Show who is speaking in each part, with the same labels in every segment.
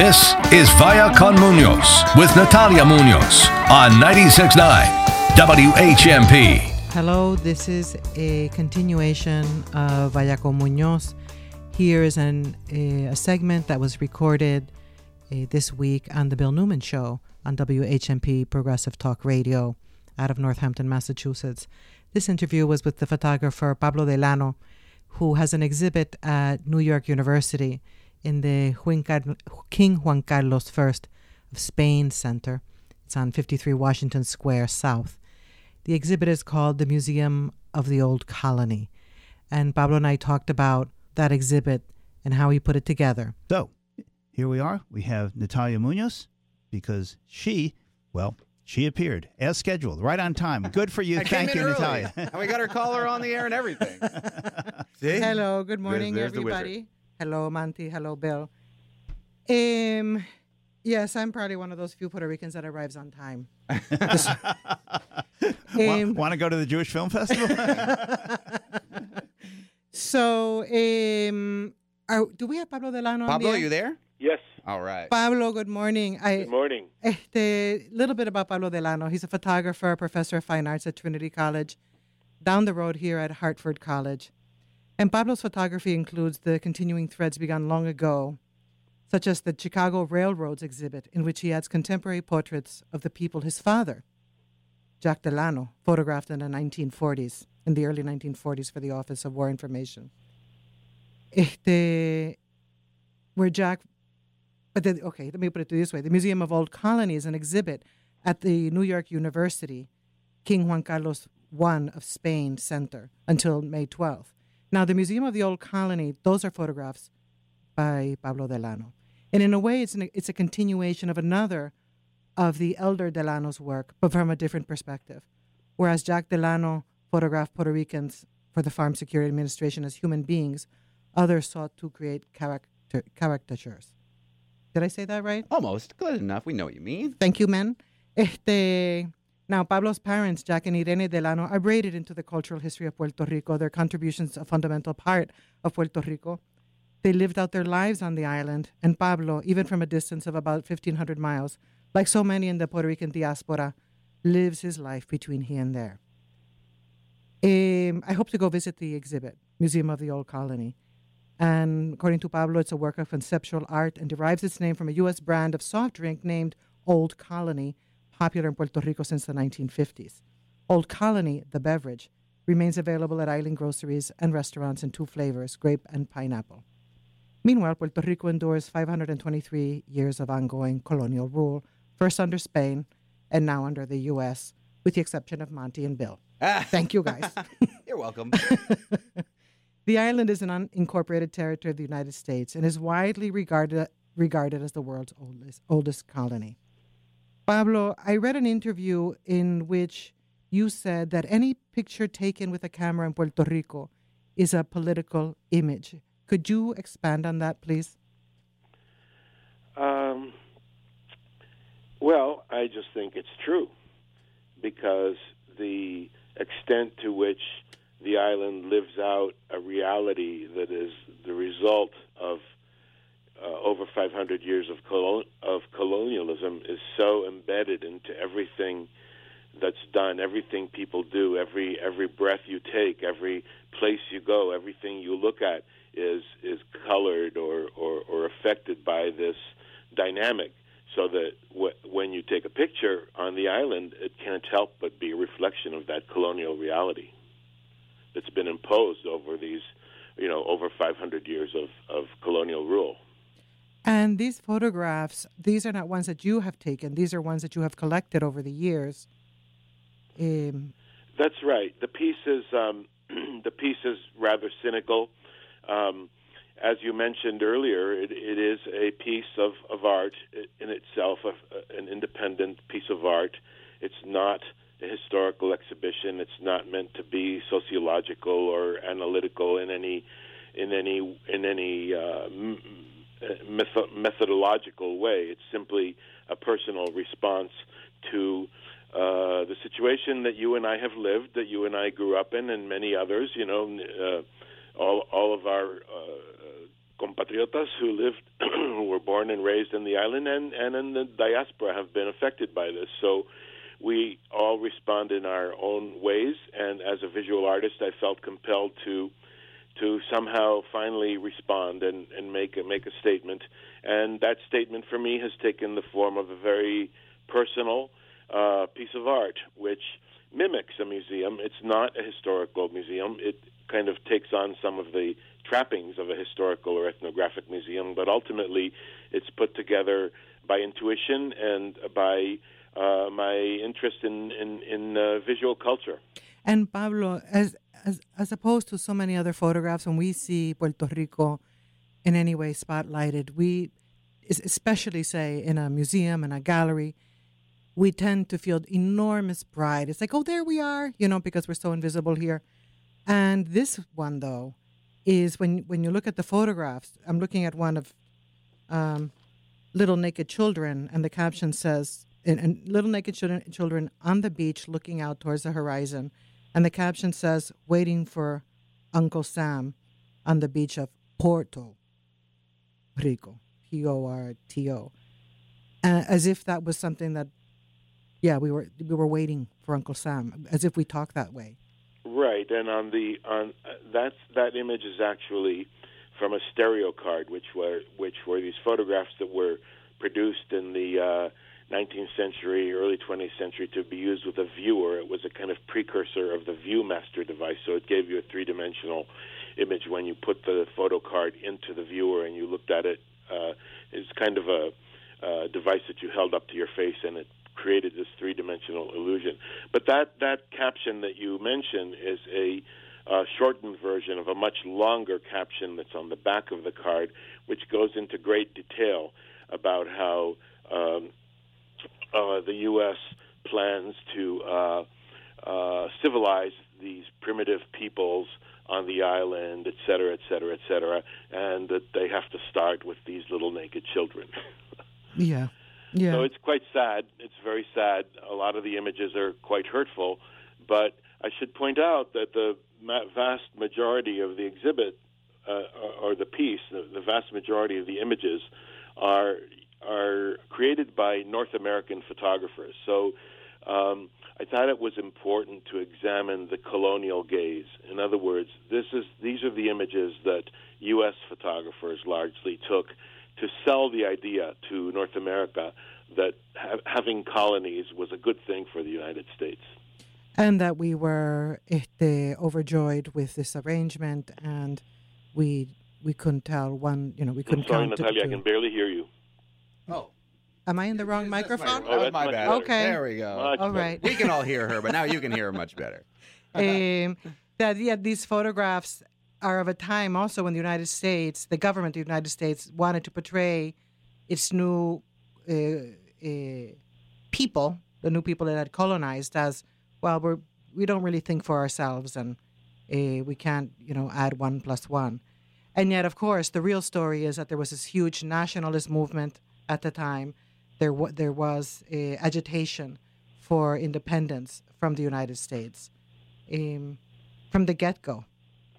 Speaker 1: This is Vaya con Munoz with Natalia Munoz on 96.9 WHMP.
Speaker 2: Hello, this is a continuation of Vaya con Munoz. Here is an, a, a segment that was recorded uh, this week on The Bill Newman Show on WHMP Progressive Talk Radio out of Northampton, Massachusetts. This interview was with the photographer Pablo Delano, who has an exhibit at New York University in the King Juan Carlos I of Spain Center. It's on 53 Washington Square South. The exhibit is called The Museum of the Old Colony. And Pablo and I talked about that exhibit and how he put it together.
Speaker 3: So here we are. We have Natalia Munoz because she, well, she appeared as scheduled, right on time. Good for you.
Speaker 4: I
Speaker 3: Thank you,
Speaker 4: early.
Speaker 3: Natalia.
Speaker 4: and we got her caller on the air and everything. See?
Speaker 2: Hello, good morning,
Speaker 4: there's the
Speaker 2: everybody. Hello, Monte. Hello, Bill. Um, yes, I'm probably one of those few Puerto Ricans that arrives on time. Um,
Speaker 3: Want to go to the Jewish Film Festival?
Speaker 2: so, um, are, do we have Pablo Delano? on
Speaker 4: Pablo,
Speaker 2: the
Speaker 4: are you there?
Speaker 5: Yes.
Speaker 4: All right.
Speaker 2: Pablo, good morning. I,
Speaker 5: Good morning.
Speaker 2: A little bit about Pablo Delano. He's a photographer, professor of fine arts at Trinity College, down the road here at Hartford College. And Pablo's photography includes the continuing threads begun long ago, such as the Chicago Railroads exhibit, in which he adds contemporary portraits of the people his father, Jack Delano, photographed in the 1940s, in the early 1940s for the Office of War Information. Este, where Jack but then, okay, let me put it this way: the Museum of Old Colonies, an exhibit at the New York University King Juan Carlos I of Spain Center until May 12th. Now, the Museum of the Old Colony; those are photographs by Pablo Delano, and in a way, it's an, it's a continuation of another of the elder Delano's work, but from a different perspective. Whereas Jack Delano photographed Puerto Ricans for the Farm Security Administration as human beings, others sought to create character, caricatures. Did I say that right?
Speaker 4: Almost. Good enough. We know what you mean.
Speaker 2: Thank you, men. Este, now, Pablo's parents, Jack and Irene Delano, are braided into the cultural history of Puerto Rico. Their contributions a fundamental part of Puerto Rico. They lived out their lives on the island, and Pablo, even from a distance of about 1,500 miles, like so many in the Puerto Rican diaspora, lives his life between here and there. Um, I hope to go visit the exhibit, Museum of the Old Colony. And according to Pablo, it's a work of conceptual art and derives its name from a U.S. brand of soft drink named Old Colony, popular in Puerto Rico since the 1950s. Old Colony, the beverage, remains available at island groceries and restaurants in two flavors, grape and pineapple. Meanwhile, Puerto Rico endures 523 years of ongoing colonial rule, first under Spain and now under the U.S., with the exception of Monte and Bill. Ah. Thank you, guys.
Speaker 4: You're welcome.
Speaker 2: The island is an unincorporated territory of the United States and is widely regarded, regarded as the world's oldest, oldest colony. Pablo, I read an interview in which you said that any picture taken with a camera in Puerto Rico is a political image. Could you expand on that, please?
Speaker 5: Um, well, I just think it's true because the extent to which the island lives out a reality that is the result of uh, over 500 years of, colon- of colonialism is so embedded into everything that's done, everything people do, every every breath you take, every place you go, everything you look at is is colored or or, or affected by this dynamic. So that w- when you take a picture on the island, it can't help but be a reflection of that colonial reality that's been imposed over these, you know, over 500 years of, of colonial rule.
Speaker 2: And these photographs, these are not ones that you have taken. These are ones that you have collected over the years. Um,
Speaker 5: That's right. The piece is um, the piece is rather cynical. Um, as you mentioned earlier, it, it is a piece of, of art in itself, a, an independent piece of art. It's not a historical exhibition. It's not meant to be sociological or analytical in any in any in any uh, method- methodological way. It's simply a personal response to uh, the situation that you and I have lived, that you and I grew up in, and many others. You know, uh, all all of our uh, compatriotas who lived, who were born and raised in the island and, and in the diaspora have been affected by this. So we all respond in our own ways. And as a visual artist, I felt compelled to to somehow finally respond and, and make a, make a statement. And that statement for me has taken the form of a very personal uh, piece of art, which mimics a museum. It's not a historical museum. It kind of takes on some of the trappings of a historical or ethnographic museum, but ultimately it's put together by intuition and by uh, my interest in in, in uh, visual culture.
Speaker 2: And Pablo, as, as as opposed to so many other photographs, when we see Puerto Rico in any way spotlighted, we especially say in a museum and a gallery, we tend to feel enormous pride. It's like, oh, there we are, you know, because we're so invisible here. And this one, though, is when when you look at the photographs. I'm looking at one of um, little naked children, and the caption says, and, and little naked children, children on the beach looking out towards the horizon. And the caption says, waiting for Uncle Sam on the beach of Porto Rico, P O R T O. Uh, as if that was something that, yeah, we were we were waiting for Uncle Sam, as if we talk that way.
Speaker 5: Right, and on the on uh, that's that image is actually from a stereo card, which were which were these photographs that were produced in the uh, 19th century, early 20th century to be used with a viewer. It was a kind of precursor of the ViewMaster device, so it gave you a three-dimensional image when you put the photo card into the viewer and you looked at it. Uh, it's kind of a uh, device that you held up to your face and it created this three-dimensional illusion. But that that caption that you mentioned is a uh, shortened version of a much longer caption that's on the back of the card, which goes into great detail about how um, uh, the U.S. plans to uh, uh, civilize these primitive peoples on the island, et cetera, et cetera, et cetera, and that they have to start with these little naked children.
Speaker 2: yeah. Yeah.
Speaker 5: So it's quite sad. It's very sad. A lot of the images are quite hurtful, but I should point out that the vast majority of the exhibit uh, or the piece, the, the vast majority of the images are are created by North American photographers. So um, I thought it was important to examine the colonial gaze. In other words, this is these are the images that U.S. photographers largely took to sell the idea to North America that ha- having colonies was a good thing for the United States.
Speaker 2: And that we were este, overjoyed with this arrangement, and we we couldn't tell one, you know, we couldn't
Speaker 5: I'm sorry, Natalia, I can barely hear you.
Speaker 4: Oh,
Speaker 2: Am I in the wrong microphone?
Speaker 5: Oh,
Speaker 4: oh,
Speaker 5: that's
Speaker 4: my bad.
Speaker 5: better.
Speaker 2: Okay.
Speaker 4: There we go.
Speaker 5: Much
Speaker 2: All
Speaker 5: better.
Speaker 2: right.
Speaker 4: We can all hear her, but now you can hear her much better.
Speaker 2: um, that yeah, these photographs are of a time also when the United States, the government of the United States, wanted to portray its new uh, uh, people, the new people that had colonized, as well. We're we don't really think for ourselves, and uh, we can't, you know, add one plus one. And yet, of course, the real story is that there was this huge nationalist movement at the time. There, wa- there was agitation for independence from the United States um, from the get go.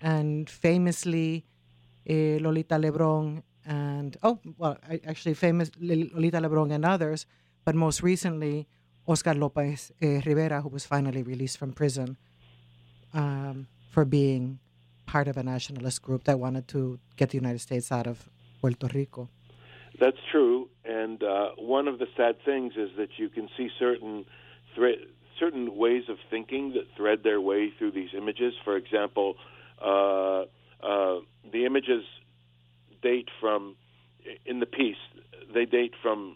Speaker 2: And famously, uh, Lolita Lebron and, oh, well, actually, famous Lolita Lebron and others, but most recently, Oscar Lopez uh, Rivera, who was finally released from prison um, for being part of a nationalist group that wanted to get the United States out of Puerto Rico.
Speaker 5: That's true, and uh, one of the sad things is that you can see certain thre- certain ways of thinking that thread their way through these images. For example, uh, uh, the images date from in the piece. They date from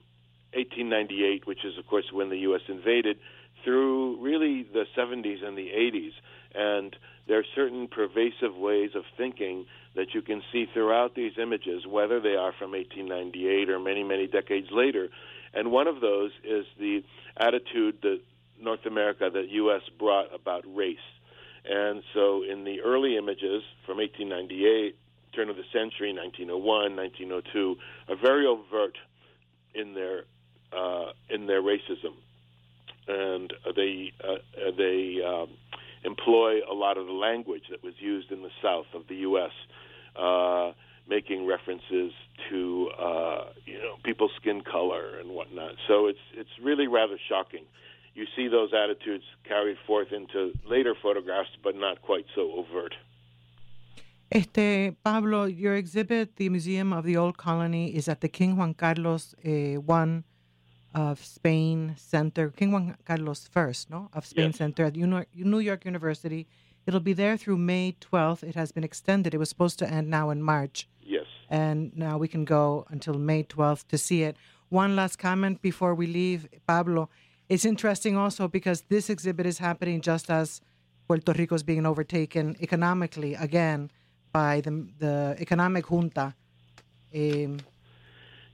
Speaker 5: 1898, which is of course when the U.S. invaded, through really the 70s and the 80s, and there are certain pervasive ways of thinking that you can see throughout these images, whether they are from 1898 or many, many decades later. And one of those is the attitude that North America, that U.S. brought about race. And so in the early images from 1898, turn of the century, 1901, 1902, are very overt in their uh, in their racism, and they uh, they um, employ a lot of the language that was used in the South of the U.S., uh, making references to uh, you know people's skin color and whatnot. So it's it's really rather shocking. You see those attitudes carried forth into later photographs, but not quite so overt.
Speaker 2: Este, Pablo, your exhibit, the Museum of the Old Colony, is at the King Juan Carlos uh, I of Spain Center, King Juan Carlos I, no, of Spain
Speaker 5: Yes.
Speaker 2: Center at New York University. It'll be there through May 12th. It has been extended. It was supposed to end now in March,
Speaker 5: Yes.
Speaker 2: and now we can go until May 12th to see it. One last comment before we leave, Pablo. It's interesting also because this exhibit is happening just as Puerto Rico is being overtaken economically again by the the economic junta. Um,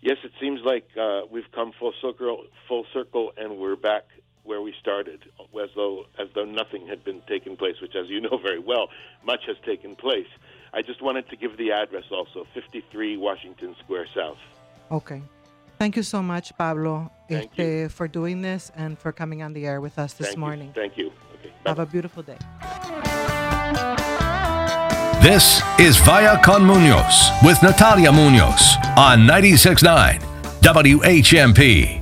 Speaker 5: Yes, it seems like uh, we've come full circle, full circle, and we're back where we started, as though as though nothing had been taking place. Which, as you know very well, much has taken place. I just wanted to give the address also: 53 Washington Square South.
Speaker 2: okay. Thank you so much, Pablo, este, for doing this and for coming on the air with us this
Speaker 5: Thank
Speaker 2: morning.
Speaker 5: You. Thank you. Okay.
Speaker 2: Have a beautiful day.
Speaker 1: This is Vaya Con Munoz with Natalia Munoz on 96.9 WHMP.